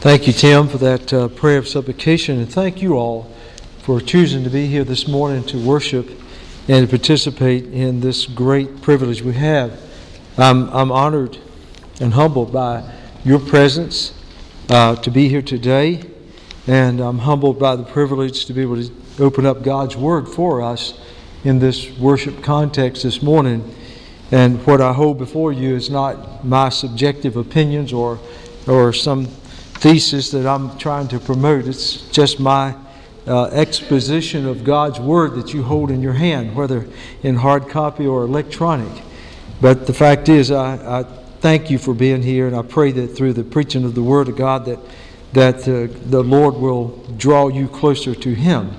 Thank you, Tim, for that uh, prayer of supplication, and thank you all for choosing to be here this morning to worship and to participate in this great privilege we have. I'm, I'm honored and humbled by your presence uh, to be here today, and I'm humbled by the privilege to be able to open up God's Word for us in this worship context this morning. And what I hold before you is not my subjective opinions or, or some thesis that I'm trying to promote. It's just my uh, exposition of God's Word that you hold in your hand, whether in hard copy or electronic. But the fact is, I, I thank you for being here, and I pray that through the preaching of the Word of God that, that uh, the Lord will draw you closer to Him.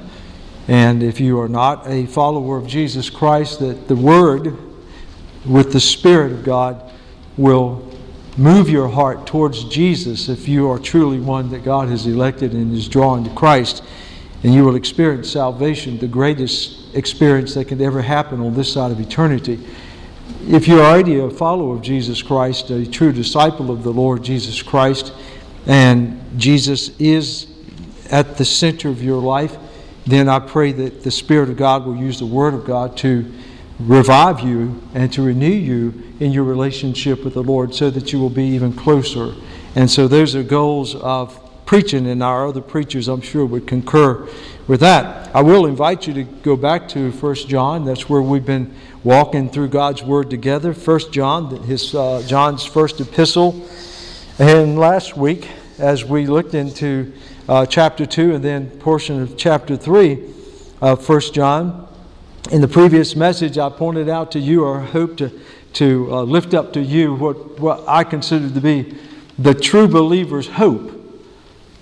And if you are not a follower of Jesus Christ, that the Word with the Spirit of God will move your heart towards Jesus if you are truly one that God has elected and is drawing to Christ. And you will experience salvation, the greatest experience that could ever happen on this side of eternity. If you're already a follower of Jesus Christ, a true disciple of the Lord Jesus Christ, and Jesus is at the center of your life, then I pray that the Spirit of God will use the Word of God to revive you and to renew you in your relationship with the Lord so that you will be even closer. And so those are goals of preaching, and our other preachers, I'm sure, would concur with that. I will invite you to go back to 1 John. That's where we've been walking through God's Word together. 1 John, his, uh, John's first epistle. And last week, as we looked into uh, chapter 2 and then portion of chapter 3 of 1 John, in the previous message, I pointed out to you, or hope to, to uh, lift up to you, what, what I consider to be the true believer's hope.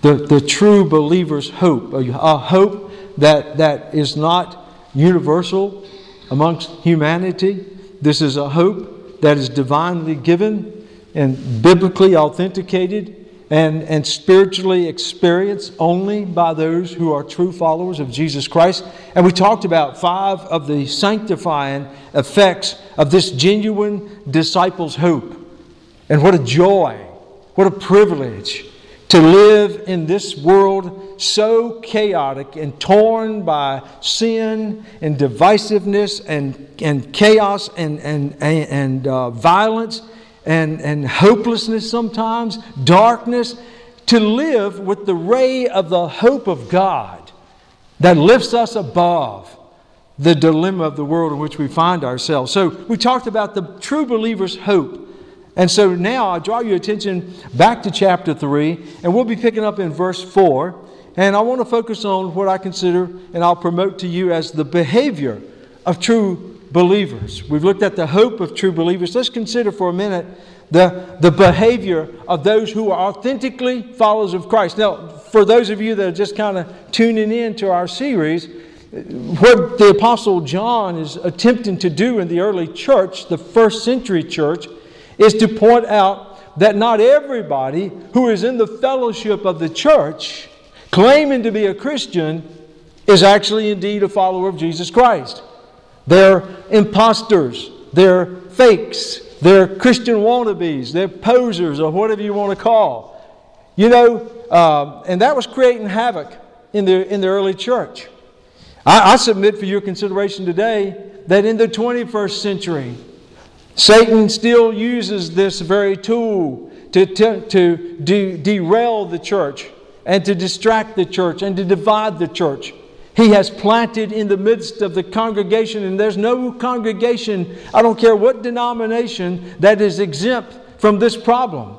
The, the true believer's hope. A, a hope that, that is not universal amongst humanity. This is a hope that is divinely given and biblically authenticated and, and spiritually experienced only by those who are true followers of Jesus Christ. And we talked about five of the sanctifying effects of this genuine disciple's hope. And what a joy, what a privilege to live in this world so chaotic and torn by sin and divisiveness and, and chaos and, and, and, uh, violence and, and hopelessness sometimes, darkness, to live with the ray of the hope of God that lifts us above the dilemma of the world in which we find ourselves. So, we talked about the true believer's hope. And so now I draw your attention back to chapter 3, and we'll be picking up in verse 4. And I want to focus on what I consider and I'll promote to you as the behavior of true believers. We've looked at the hope of true believers. Let's consider for a minute the, the behavior of those who are authentically followers of Christ. Now, for those of you that are just kind of tuning in to our series, what the Apostle John is attempting to do in the early church, the first century church, is to point out that not everybody who is in the fellowship of the church, claiming to be a Christian, is actually indeed a follower of Jesus Christ. They're imposters. They're fakes. They're Christian wannabes. They're posers or whatever you want to call. You know, uh, and that was creating havoc in the, in the early church. I, I submit for your consideration today that in the 21st century, Satan still uses this very tool to, to, to de- derail the church and to distract the church and to divide the church. He has planted in the midst of the congregation, and there's no congregation, I don't care what denomination, that is exempt from this problem.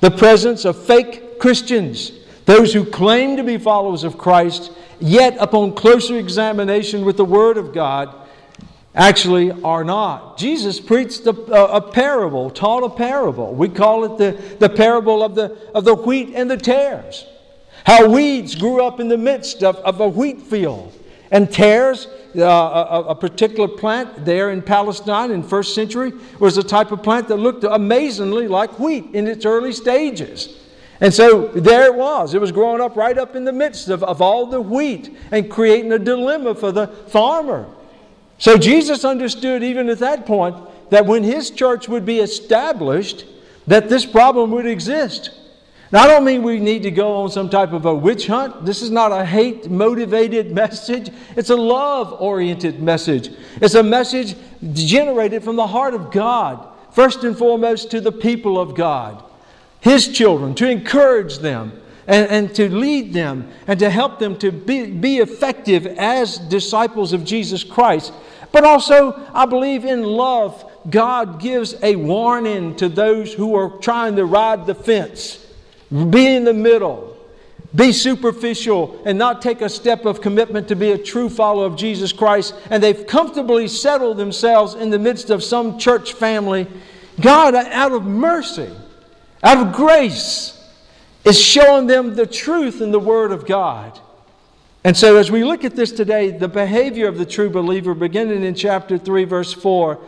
The presence of fake Christians, those who claim to be followers of Christ, yet upon closer examination with the Word of God, actually are not. Jesus preached a, a, parable, taught a parable. We call it the, the parable of the, of the wheat and the tares. How weeds grew up in the midst of, of a wheat field. And tares, uh, a, a, particular plant there in Palestine in first century, was a type of plant that looked amazingly like wheat in its early stages. And so there it was. It was growing up right up in the midst of, of all the wheat and creating a dilemma for the farmer. So Jesus understood even at that point that when his church would be established, that this problem would exist. Now, I don't mean we need to go on some type of a witch hunt. This is not a hate motivated message, it's a love oriented message. It's a message generated from the heart of God, first and foremost to the people of God, His children, to encourage them. And, and to lead them and to help them to be, be effective as disciples of Jesus Christ. But also, I believe in love, God gives a warning to those who are trying to ride the fence be in the middle. Be superficial and not take a step of commitment to be a true follower of Jesus Christ. And they've comfortably settled themselves in the midst of some church family. God, out of mercy, out of grace, is showing them the truth in the Word of God. And so, as we look at this today, the behavior of the true believer, beginning in chapter 3, verse 4,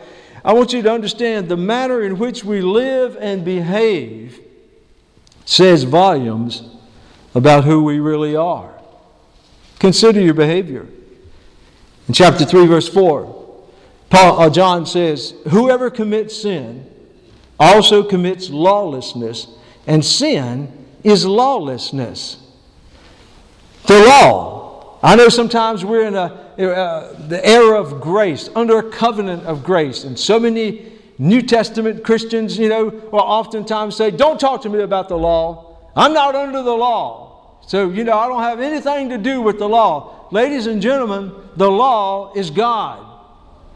I want you to understand the manner in which we live and behave says volumes about who we really are. Consider your behavior. In chapter 3, verse 4, Paul, uh, John says, Whoever commits sin also commits lawlessness, and sin is lawlessness. The law. I know sometimes we're in a, uh, the era of grace, under a covenant of grace, and so many New Testament Christians, you know, will oftentimes say, Don't talk to me about the law. I'm not under the law. So, you know, I don't have anything to do with the law. Ladies and gentlemen, the law is God.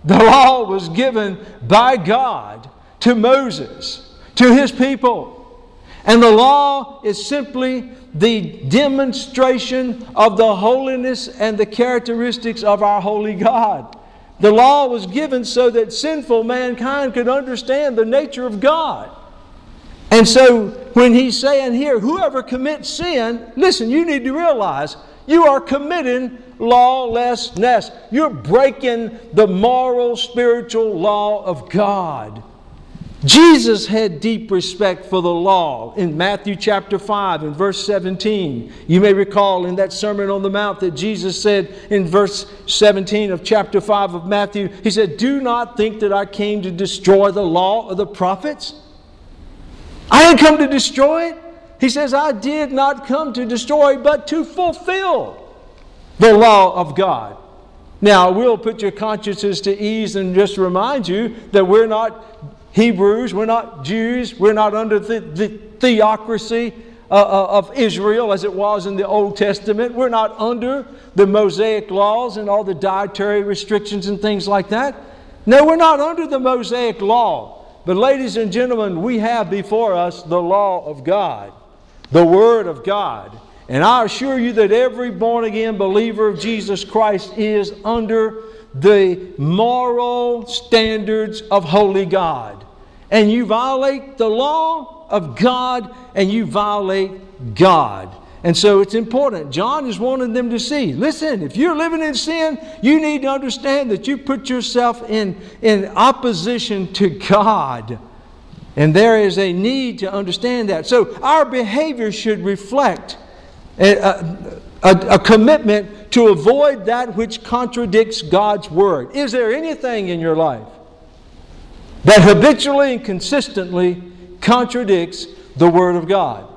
The law was given by God to Moses, to his people. And the law is simply the demonstration of the holiness and the characteristics of our holy God. The law was given so that sinful mankind could understand the nature of God. And so when he's saying here, whoever commits sin, listen, you need to realize you are committing lawlessness. You're breaking the moral, spiritual law of God. Jesus had deep respect for the law in Matthew chapter 5 and verse 17. You may recall in that Sermon on the Mount that Jesus said in verse 17 of chapter 5 of Matthew, He said, Do not think that I came to destroy the law of the prophets. I didn't come to destroy it. He says, I did not come to destroy, but to fulfill the law of God. Now, we'll put your consciences to ease and just remind you that we're not Hebrews, we're not Jews, we're not under the, the theocracy uh, uh, of Israel as it was in the Old Testament. We're not under the Mosaic laws and all the dietary restrictions and things like that. No, we're not under the Mosaic law. But, ladies and gentlemen, we have before us the law of God, the Word of God. And I assure you that every born again believer of Jesus Christ is under the moral standards of holy God. And you violate the law of God and you violate God. And so it's important. John is wanting them to see listen, if you're living in sin, you need to understand that you put yourself in, in opposition to God. And there is a need to understand that. So our behavior should reflect a, a, a, a commitment to avoid that which contradicts God's word. Is there anything in your life that habitually and consistently contradicts the word of God?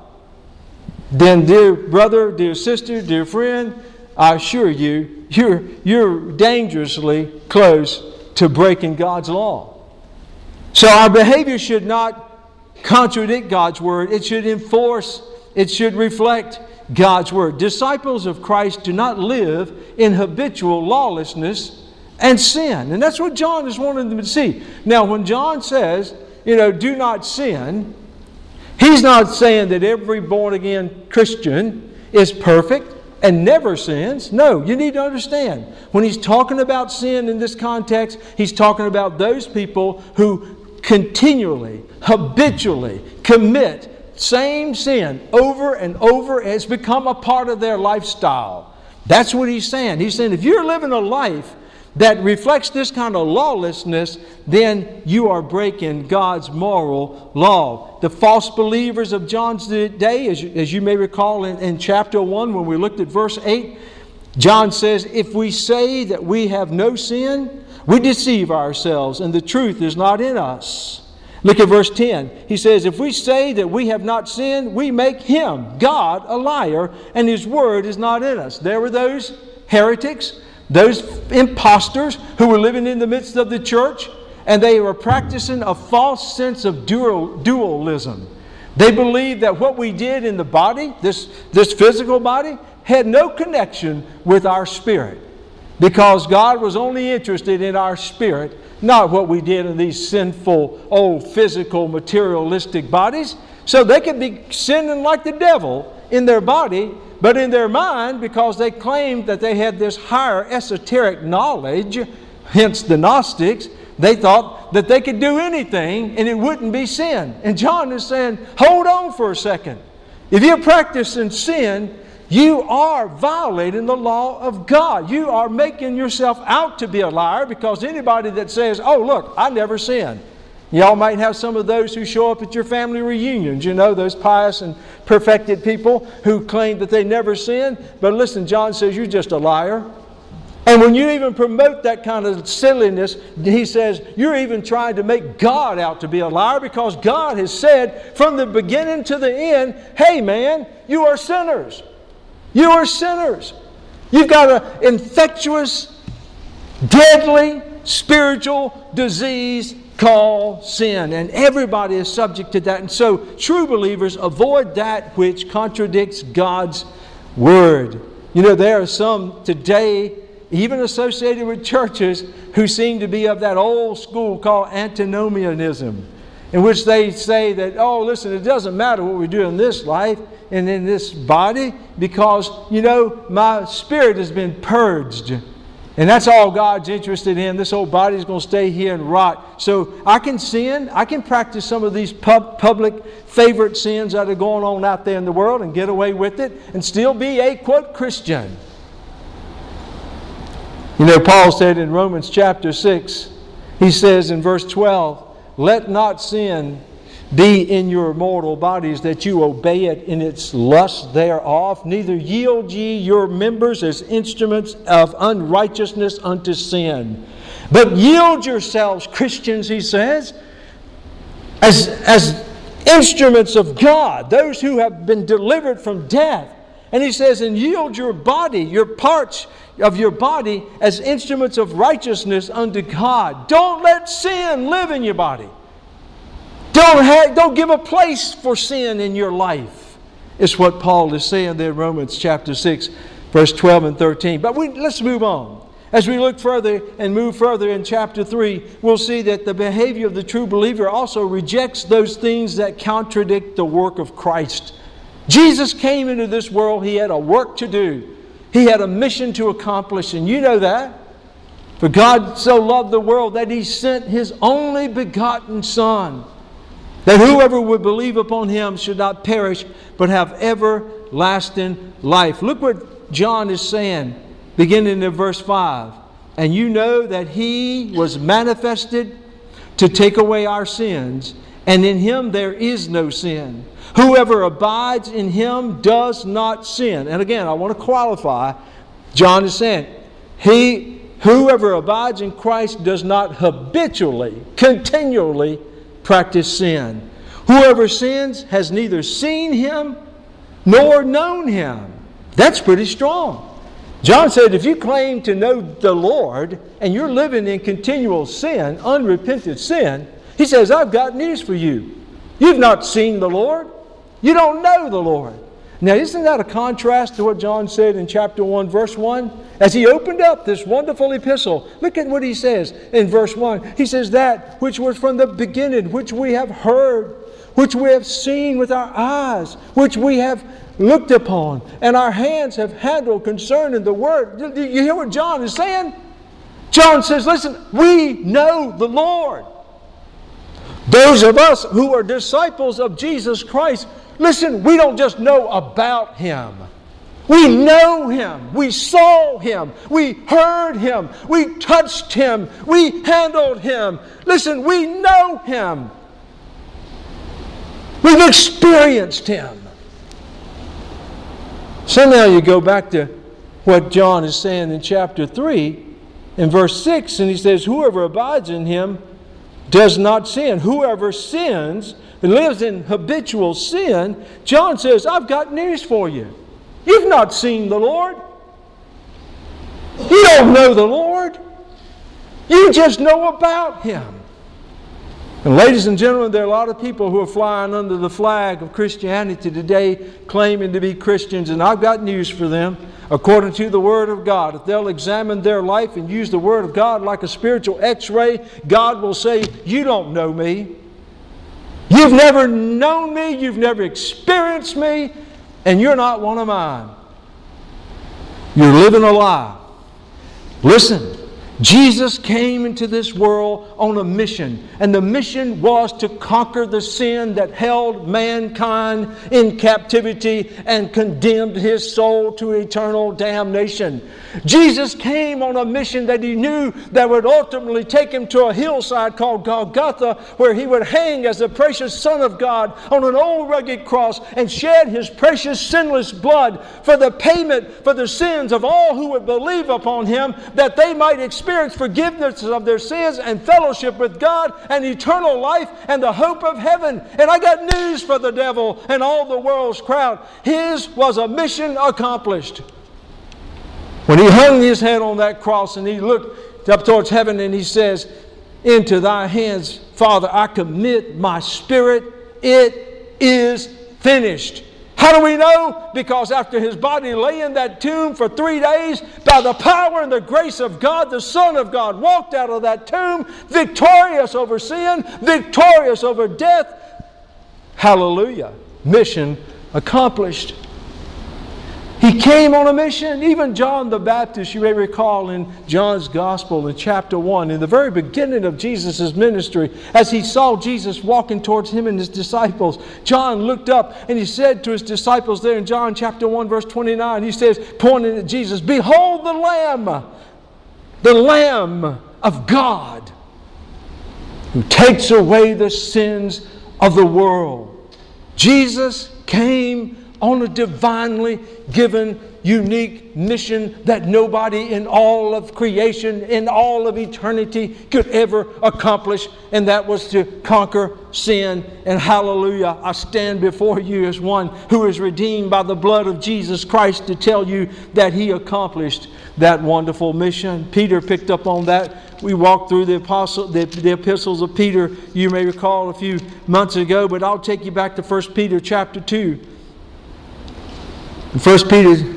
Then, dear brother, dear sister, dear friend, I assure you, you're, you're dangerously close to breaking God's law. So, our behavior should not contradict God's word, it should enforce, it should reflect God's Word. Disciples of Christ do not live in habitual lawlessness and sin. And that's what John is wanting them to see. Now, when John says, you know, do not sin, he's not saying that every born again Christian is perfect and never sins. No, you need to understand. When he's talking about sin in this context, he's talking about those people who continually, habitually commit same sin over and over. It's become a part of their lifestyle. That's what he's saying. He's saying if you're living a life that reflects this kind of lawlessness, then you are breaking God's moral law. The false believers of John's day, as you, as you may recall in, in chapter 1 when we looked at verse 8, John says, If we say that we have no sin, we deceive ourselves and the truth is not in us. Look at verse 10. He says, If we say that we have not sinned, we make him, God, a liar, and his word is not in us. There were those heretics, those impostors who were living in the midst of the church, and they were practicing a false sense of dual, dualism. They believed that what we did in the body, this, this physical body, had no connection with our spirit because God was only interested in our spirit, not what we did in these sinful, old, physical, materialistic bodies. So they could be sinning like the devil in their body, but in their mind, because they claimed that they had this higher esoteric knowledge, hence the Gnostics, they thought that they could do anything and it wouldn't be sin. And John is saying, hold on for a second. If you're practicing sin, you are violating the law of God. You are making yourself out to be a liar because anybody that says, oh, look, I never sin. Y'all might have some of those who show up at your family reunions, you know, those pious and perfected people who claim that they never sin. But listen, John says, you're just a liar. And when you even promote that kind of silliness, he says, you're even trying to make God out to be a liar because God has said from the beginning to the end, hey man, you are sinners. You are sinners. You've got an infectious, deadly spiritual disease called sin. And everybody is subject to that. And so true believers avoid that which contradicts God's word. You know, there are some today, even associated with churches, who seem to be of that old school called antinomianism, in which they say that, oh, listen, it doesn't matter what we do in this life and in this body because, you know, my spirit has been purged. And that's all God's interested in. This old body is going to stay here and rot. So I can sin. I can practice some of these pub- public favorite sins that are going on out there in the world and get away with it and still be a, quote, Christian. You know, Paul said in Romans chapter 6, he says in verse 12, Let not sin be in your mortal bodies that you obey it in its lust thereof. Neither yield ye your members as instruments of unrighteousness unto sin. But yield yourselves, Christians, he says, as, as instruments of God, those who have been delivered from death. And he says, and yield your body, your parts of your body, as instruments of righteousness unto God. Don't let sin live in your body. Don't, have, don't give a place for sin in your life, It's what Paul is saying there in Romans chapter 6, verse 12 and 13. But we, let's move on. As we look further and move further in chapter 3, we'll see that the behavior of the true believer also rejects those things that contradict the work of Christ. Jesus came into this world, He had a work to do, He had a mission to accomplish, and you know that. For God so loved the world that He sent His only begotten Son that whoever would believe upon him should not perish, but have everlasting life. Look what John is saying, beginning in verse 5. And you know that he was manifested to take away our sins, and in him there is no sin. Whoever abides in him does not sin. And again, I want to qualify. John is saying, He whoever abides in Christ does not habitually, continually practice sin. Whoever sins has neither seen him nor known him. That's pretty strong. John said, if you claim to know the Lord and you're living in continual sin, unrepented sin, he says, I've got news for you. You've not seen the Lord. You don't know the Lord. Now, isn't that a contrast to what John said in chapter 1, verse 1? As he opened up this wonderful epistle, look at what he says in verse 1. He says, That which was from the beginning, which we have heard, which we have seen with our eyes, which we have looked upon, and our hands have handled concerning the word. Do You hear what John is saying? John says, Listen, we know the Lord. Those of us who are disciples of Jesus Christ, Listen, we don't just know about Him. We know Him. We saw Him. We heard Him. We touched Him. We handled Him. Listen, we know Him. We've experienced Him. So now you go back to what John is saying in chapter 3, in verse 6, and he says, Whoever abides in Him does not sin. Whoever sins lives in habitual sin. John says, I've got news for you. You've not seen the Lord. You don't know the Lord. You just know about Him. And, ladies and gentlemen, there are a lot of people who are flying under the flag of Christianity today, claiming to be Christians, and I've got news for them. According to the Word of God, if they'll examine their life and use the Word of God like a spiritual x ray, God will say, You don't know me. You've never known me, you've never experienced me, and you're not one of mine. You're living a lie. Listen, Jesus came into this world on a mission, and the mission was to conquer the sin that held mankind in captivity and condemned his soul to eternal damnation. Jesus came on a mission that he knew that would ultimately take him to a hillside called Golgotha, where he would hang as the precious Son of God on an old rugged cross and shed his precious sinless blood for the payment for the sins of all who would believe upon him, that they might experience forgiveness of their sins and fellowship with God and eternal life and the hope of heaven. And I got news for the devil and all the world's crowd. His was a mission accomplished. When he hung his head on that cross and he looked up towards heaven and he says, Into thy hands, Father, I commit my spirit. It is finished. How do we know? Because after his body lay in that tomb for three days, by the power and the grace of God, the Son of God walked out of that tomb victorious over sin, victorious over death. Hallelujah. Mission accomplished. He came on a mission. Even John the Baptist, you may recall in John's Gospel in chapter 1, in the very beginning of Jesus' ministry, as he saw Jesus walking towards him and his disciples, John looked up and he said to his disciples there in John chapter 1, verse 29, he says, pointing at Jesus, Behold the Lamb, the Lamb of God, who takes away the sins of the world. Jesus came on a divinely given, unique mission that nobody in all of creation, in all of eternity, could ever accomplish, and that was to conquer sin. And hallelujah, I stand before you as one who is redeemed by the blood of Jesus Christ to tell you that he accomplished that wonderful mission. Peter picked up on that. We walked through the, apostle, the, the epistles of Peter, you may recall a few months ago, but I'll take you back to 1 Peter chapter 2. In 1 Peter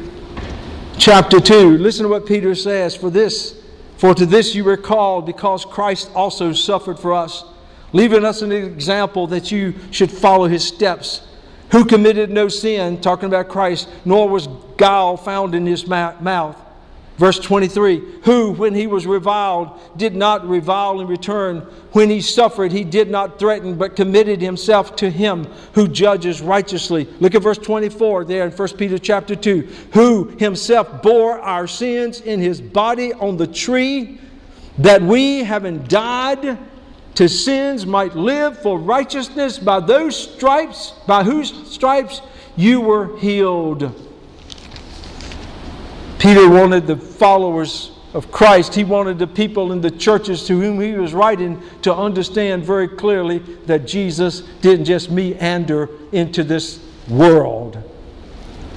chapter 2, listen to what Peter says. For this, for to this you were called, because Christ also suffered for us, leaving us an example that you should follow his steps. Who committed no sin, talking about Christ, nor was guile found in his mouth Verse 23 Who, when he was reviled, did not revile in return. When he suffered, he did not threaten, but committed himself to him who judges righteously. Look at verse 24 there in 1 Peter chapter 2. Who himself bore our sins in his body on the tree, that we, having died to sins, might live for righteousness. By those stripes, by whose stripes you were healed. Peter wanted the followers of Christ, he wanted the people in the churches to whom he was writing to understand very clearly that Jesus didn't just meander into this world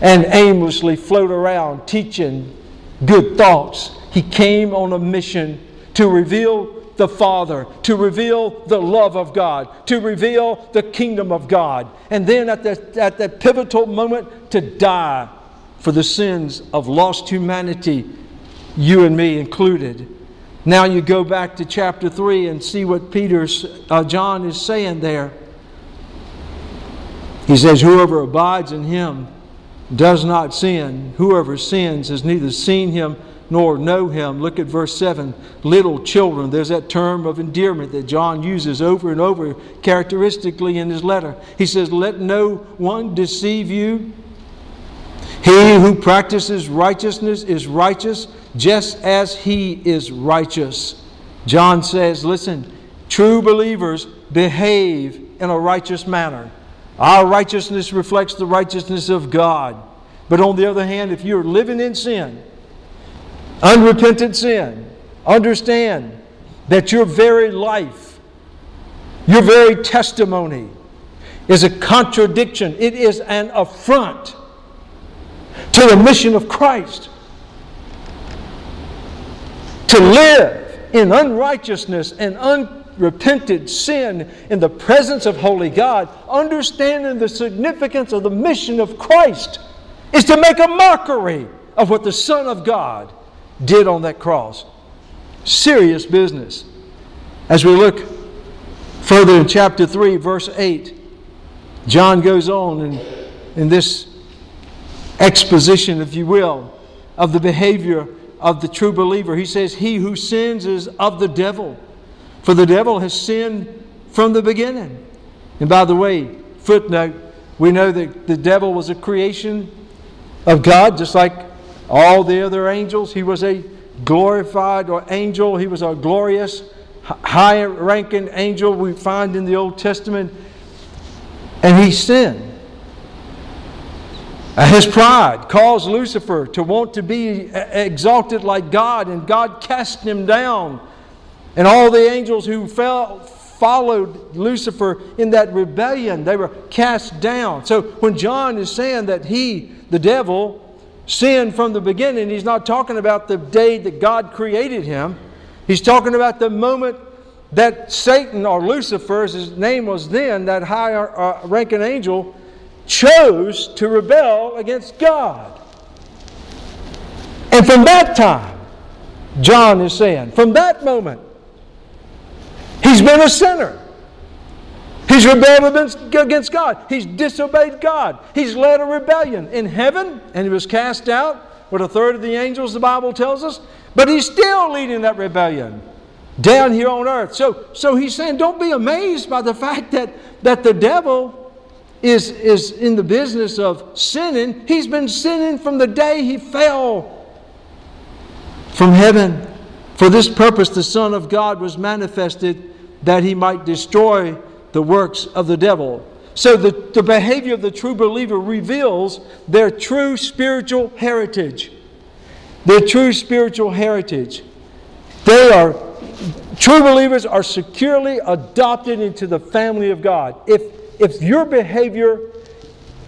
and aimlessly float around teaching good thoughts. He came on a mission to reveal the Father, to reveal the love of God, to reveal the kingdom of God, and then at the, at the pivotal moment to die for the sins of lost humanity, you and me included. Now you go back to chapter 3 and see what Peter's, uh, John is saying there. He says, Whoever abides in him does not sin. Whoever sins has neither seen him nor know him. Look at verse 7. Little children, there's that term of endearment that John uses over and over characteristically in his letter. He says, Let no one deceive you. He who practices righteousness is righteous just as he is righteous. John says, listen, true believers behave in a righteous manner. Our righteousness reflects the righteousness of God. But on the other hand, if you're living in sin, unrepentant sin, understand that your very life Your very testimony is a contradiction, it is an affront to the mission of Christ. To live in unrighteousness and unrepented sin in the presence of holy God, understanding the significance of the mission of Christ, is to make a mockery of what the Son of God did on that cross. Serious business. As we look further in chapter 3, verse 8, John goes on in, in this exposition, if you will, of the behavior of the true believer. He says, He who sins is of the devil, for the devil has sinned from the beginning. And by the way, footnote, we know that the devil was a creation of God, just like all the other angels. He was a glorified or angel, he was a glorious, high ranking angel we find in the Old Testament. And he sinned. Uh, his pride caused Lucifer to want to be uh, exalted like God, and God cast him down. And all the angels who fell, followed Lucifer in that rebellion, they were cast down. So when John is saying that he, the devil, sinned from the beginning, he's not talking about the day that God created him. He's talking about the moment that Satan or Lucifer, as his name was then, that high uh, ranking angel, chose to rebel against God. And from that time, John is saying, from that moment, he's been a sinner. He's rebelled against God. He's disobeyed God. He's led a rebellion in heaven, and he was cast out with a third of the angels, the Bible tells us. But he's still leading that rebellion down here on earth. So, so he's saying, don't be amazed by the fact that, that the devil is, is in the business of sinning, he's been sinning from the day he fell from heaven. For this purpose, the Son of God was manifested that he might destroy the works of the devil. So, the, the behavior of the true believer reveals their true spiritual heritage. Their true spiritual heritage. They are, true believers are securely adopted into the family of God. If if your behavior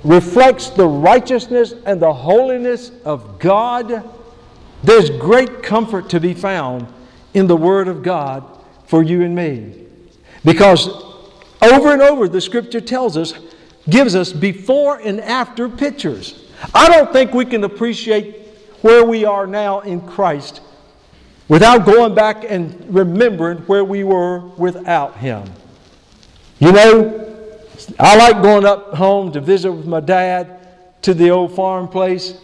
reflects the righteousness and the holiness of God, there's great comfort to be found in the Word of God for you and me. Because over and over, the Scripture tells us, gives us before and after pictures. I don't think we can appreciate where we are now in Christ without going back and remembering where we were without Him. You know, I like going up home to visit with my dad to the old farm place,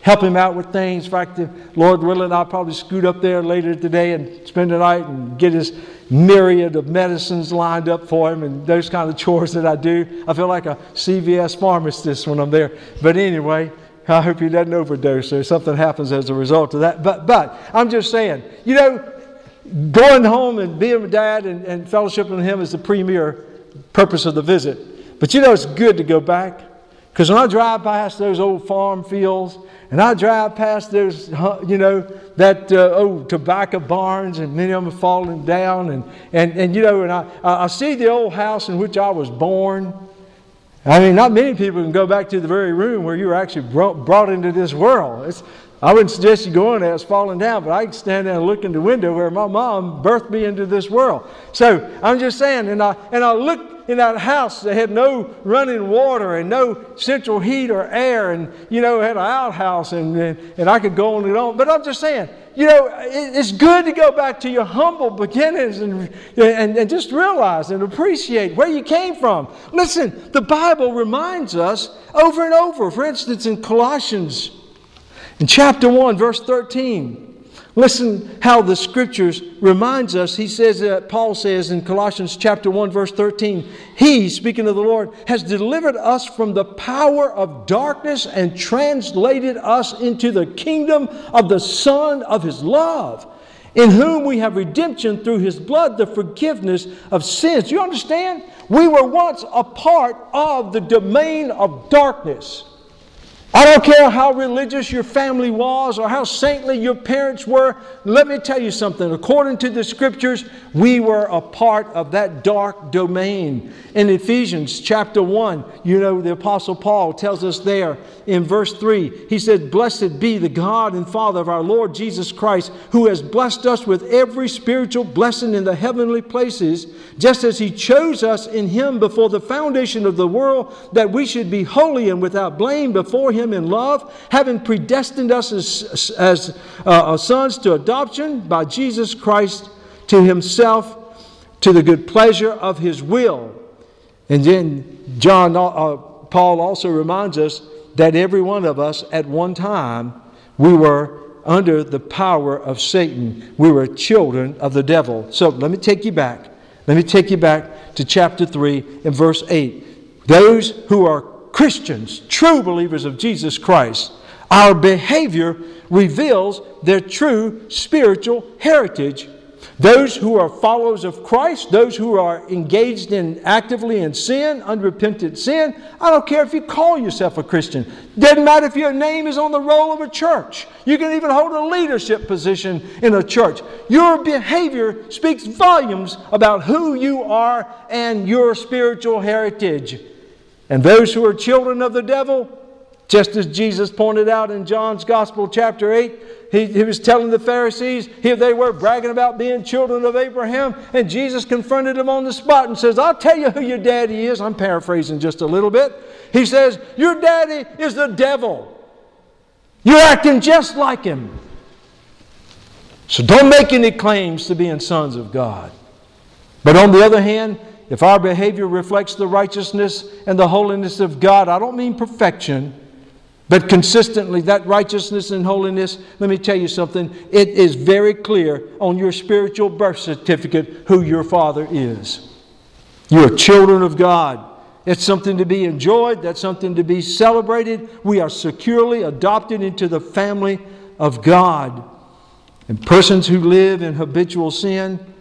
help him out with things. In fact, Lord willing, I'll probably scoot up there later today and spend the night and get his myriad of medicines lined up for him and those kind of chores that I do. I feel like a CVS pharmacist when I'm there. But anyway, I hope he doesn't overdose or something happens as a result of that. But, but I'm just saying, you know, going home and being with dad and, and fellowshipping with him is the premier purpose of the visit. But you know, it's good to go back. Because when I drive past those old farm fields, and I drive past those, you know, that uh, old tobacco barns, and many of them are falling down, and, and, and you know, and I, I see the old house in which I was born. I mean, not many people can go back to the very room where you were actually brought, brought into this world. It's, I wouldn't suggest you go in there, it's falling down, but I can stand there and look in the window where my mom birthed me into this world. So I'm just saying, and I, and I look in that house that had no running water and no central heat or air and, you know, had an outhouse and, and, and I could go on and on. But I'm just saying, you know, it's good to go back to your humble beginnings and, and, and just realize and appreciate where you came from. Listen, the Bible reminds us over and over. For instance, in Colossians, in chapter 1, verse 13, Listen how the scriptures reminds us. He says that Paul says in Colossians chapter 1 verse 13, he speaking of the Lord has delivered us from the power of darkness and translated us into the kingdom of the son of his love, in whom we have redemption through his blood, the forgiveness of sins. You understand? We were once a part of the domain of darkness. I don't care how religious your family was or how saintly your parents were. Let me tell you something. According to the scriptures, we were a part of that dark domain. In Ephesians chapter 1, you know, the Apostle Paul tells us there in verse 3, he said, Blessed be the God and Father of our Lord Jesus Christ, who has blessed us with every spiritual blessing in the heavenly places, just as he chose us in him before the foundation of the world, that we should be holy and without blame before him him in love, having predestined us as, as uh, sons to adoption by Jesus Christ to himself to the good pleasure of his will. And then John, uh, uh, Paul also reminds us that every one of us at one time we were under the power of Satan. We were children of the devil. So let me take you back. Let me take you back to chapter 3 and verse 8. Those who are Christians, true believers of Jesus Christ, our behavior reveals their true spiritual heritage. Those who are followers of Christ, those who are engaged in actively in sin, unrepentant sin, I don't care if you call yourself a Christian. Doesn't matter if your name is on the roll of a church. You can even hold a leadership position in a church. Your behavior speaks volumes about who you are and your spiritual heritage. And those who are children of the devil, just as Jesus pointed out in John's Gospel, chapter 8, he, he, was telling the Pharisees, here they were bragging about being children of Abraham, and Jesus confronted them on the spot and says, I'll tell you who your daddy is. I'm paraphrasing just a little bit. He says, Your daddy is the devil. You're acting just like him. So don't make any claims to being sons of God. But on the other hand, if our behavior reflects the righteousness and the holiness of God, I don't mean perfection, but consistently that righteousness and holiness, let me tell you something, it is very clear on your spiritual birth certificate who your father is. You're children of God. It's something to be enjoyed, that's something to be celebrated. We are securely adopted into the family of God. And persons who live in habitual sin,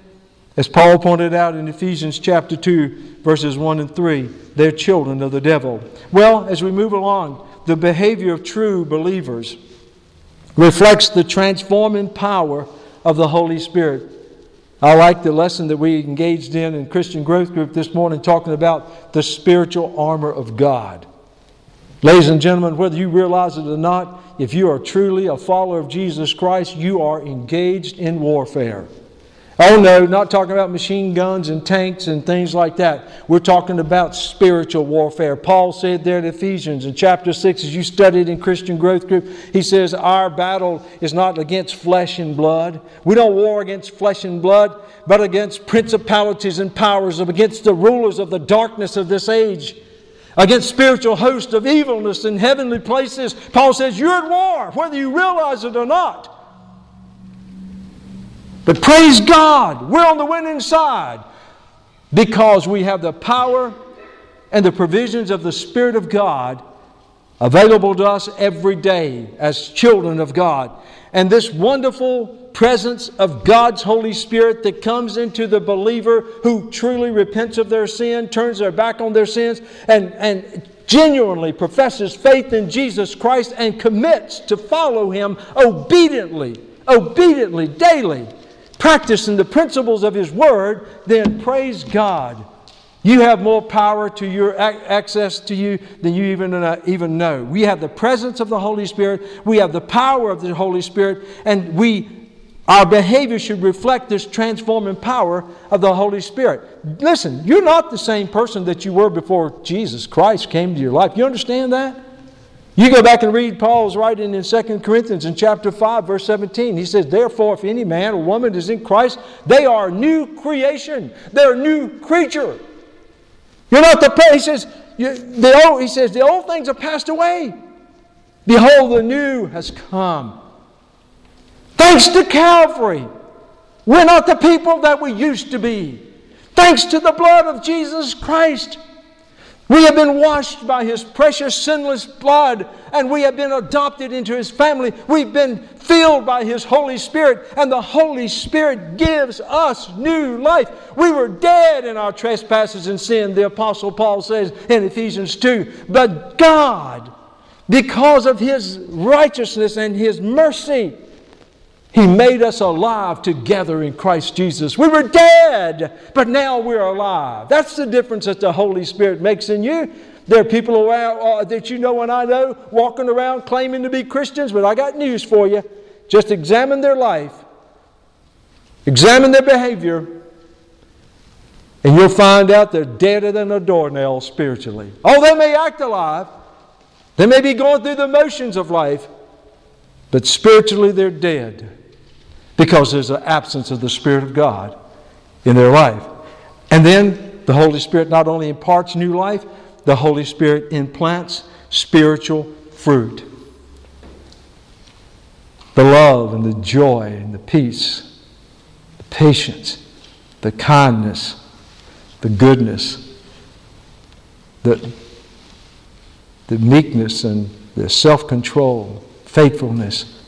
as Paul pointed out in Ephesians chapter 2, verses 1 and 3, they're children of the devil. Well, as we move along, the behavior of true believers reflects the transforming power of the Holy Spirit. I like the lesson that we engaged in in Christian Growth Group this morning, talking about the spiritual armor of God. Ladies and gentlemen, whether you realize it or not, if you are truly a follower of Jesus Christ, you are engaged in warfare. Oh no, not talking about machine guns and tanks and things like that. We're talking about spiritual warfare. Paul said there in Ephesians in chapter 6, as you studied in Christian Growth Group, he says, Our battle is not against flesh and blood. We don't war against flesh and blood, but against principalities and powers, against the rulers of the darkness of this age against spiritual hosts of evilness in heavenly places. Paul says, You're at war, whether you realize it or not. But praise God, we're on the winning side because we have the power and the provisions of the Spirit of God available to us every day as children of God. And this wonderful presence of God's Holy Spirit that comes into the believer who truly repents of their sin, turns their back on their sins, and, and genuinely professes faith in Jesus Christ and commits to follow Him obediently, obediently, daily practicing the principles of His Word, then praise God. You have more power to your access to you than you even, uh, even know. We have the presence of the Holy Spirit, we have the power of the Holy Spirit, and we our behavior should reflect this transforming power of the Holy Spirit. Listen, you're not the same person that you were before Jesus Christ came to your life. You understand that? You go back and read Paul's writing in 2 Corinthians in chapter 5, verse 17. He says, Therefore, if any man or woman is in Christ, they are a new creation. They're a new creature. You're not the he says, the old, he says, the old things have passed away. Behold, the new has come. Thanks to Calvary, we're not the people that we used to be. Thanks to the blood of Jesus Christ. We have been washed by His precious sinless blood, and we have been adopted into His family. We've been filled by His Holy Spirit, and the Holy Spirit gives us new life. We were dead in our trespasses and sin, the Apostle Paul says in Ephesians 2. But God, because of His righteousness and His mercy. He made us alive together in Christ Jesus. We were dead, but now we're alive. That's the difference that the Holy Spirit makes in you. There are people around, uh, that you know and I know walking around claiming to be Christians, but I got news for you. Just examine their life, examine their behavior, and you'll find out they're deader than a doornail spiritually. Oh, they may act alive, they may be going through the motions of life, but spiritually they're dead because there's an absence of the Spirit of God in their life. And then the Holy Spirit not only imparts new life, the Holy Spirit implants spiritual fruit. The love and the joy and the peace, the patience, the kindness, the goodness, the, the meekness and the self control, faithfulness.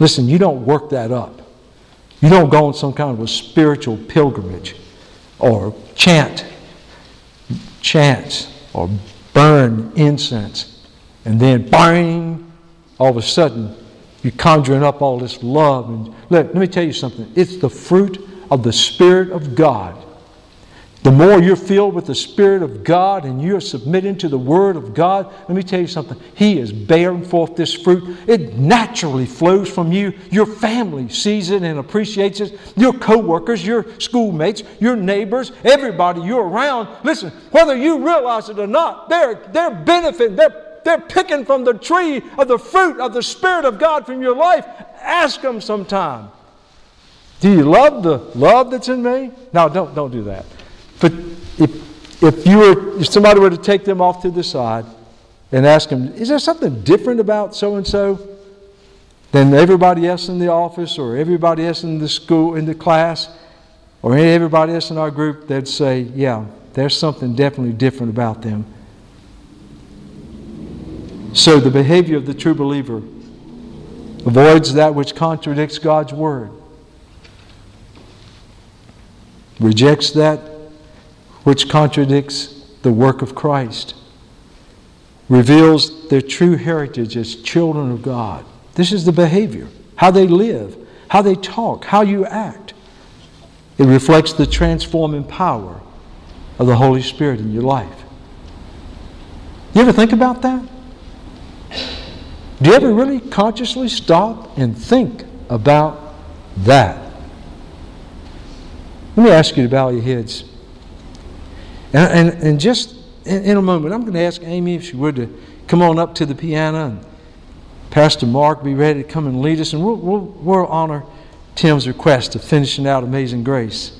Listen, you don't work that up. You don't go on some kind of a spiritual pilgrimage or chant, chant, or burn incense, and then bang, all of a sudden, you're conjuring up all this love. And let, let me tell you something. It's the fruit of the Spirit of God the more you're filled with the Spirit of God and you're submitting to the Word of God, let me tell you something. He is bearing forth this fruit. It naturally flows from you. Your family sees it and appreciates it. Your co-workers, your schoolmates, your neighbors, everybody you're around. Listen, whether you realize it or not, they're, they're benefiting. They're, they're picking from the tree of the fruit of the Spirit of God from your life. Ask them sometime. Do you love the love that's in me? No, don't, don't do that. But if, if, you were, if somebody were to take them off to the side and ask them, is there something different about so and so than everybody else in the office or everybody else in the school, in the class, or everybody else in our group, they'd say, yeah, there's something definitely different about them. So the behavior of the true believer avoids that which contradicts God's word, rejects that which contradicts the work of Christ, reveals their true heritage as children of God. This is the behavior, how they live, how they talk, how you act. It reflects the transforming power of the Holy Spirit in your life. You ever think about that? Do you ever really consciously stop and think about that? Let me ask you to bow your heads. And, and, and just in, in, a moment, I'm going to ask Amy if she would to come on up to the piano and Pastor Mark be ready to come and lead us. And we'll, we'll, we'll honor Tim's request of finishing out Amazing Grace.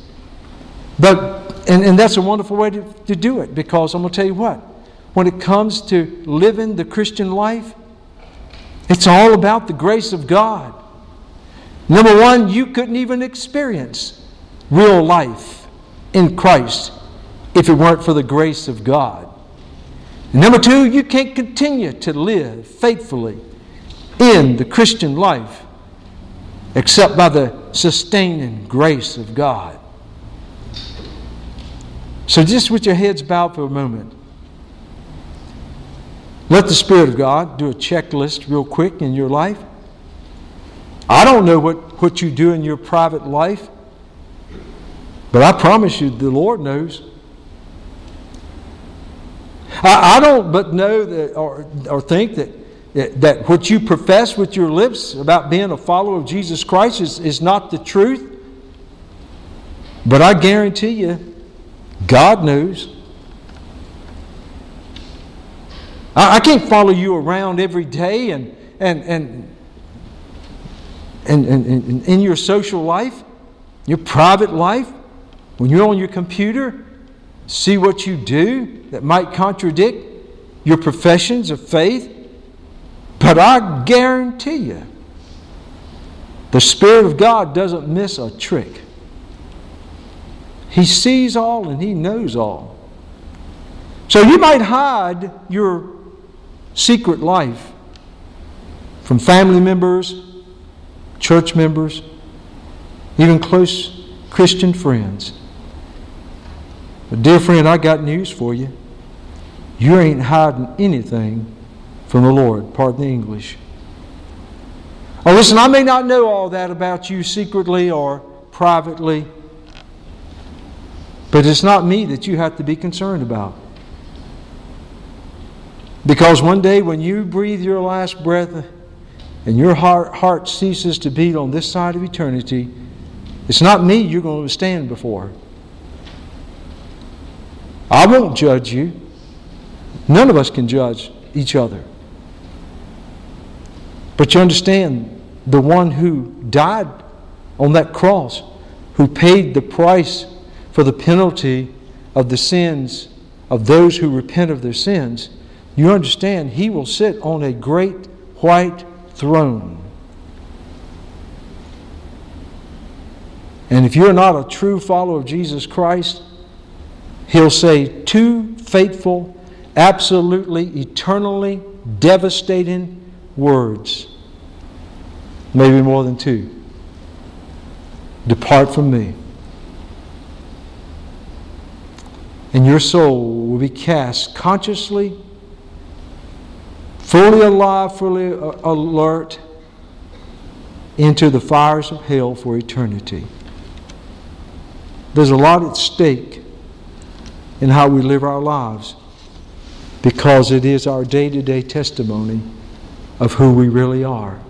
But, and, and that's a wonderful way to, to do it because I'm going to tell you what, when it comes to living the Christian life, it's all about the grace of God. Number one, you couldn't even experience real life in Christ if it weren't for the grace of God. And number two, you can't continue to live faithfully in the Christian life except by the sustaining grace of God. So, just with your heads bowed for a moment, let the Spirit of God do a checklist real quick in your life. I don't know what, what you do in your private life, but I promise you the Lord knows. I, I don't but know that or, or think that, that what you profess with your lips about being a follower of Jesus Christ is, is not the truth. But I guarantee you, God knows. I, I can't follow you around every day and, and, and, and, and, and in your social life, your private life, when you're on your computer, see what you do that might contradict your professions of faith. But I guarantee you, the Spirit of God doesn't miss a trick. He sees all and He knows all. So you might hide your secret life from family members, church members, even close Christian friends. But, dear friend, I got news for you. You ain't hiding anything from the Lord. Pardon the English. Oh, listen, I may not know all that about you secretly or privately, but it's not me that you have to be concerned about. Because one day when you breathe your last breath and your heart, heart ceases to beat on this side of eternity, it's not me you're going to stand before. I won't judge you. None of us can judge each other. But you understand, the one who died on that cross, who paid the price for the penalty of the sins of those who repent of their sins, you understand he will sit on a great white throne. And if you're not a true follower of Jesus Christ, he'll say two fateful, absolutely, eternally devastating words. Maybe more than two. Depart from me. And your soul will be cast consciously fully alive, fully uh, alert, into the fires of hell for eternity. There's a lot at stake in how we live our lives because it is our day to day testimony of who we really are.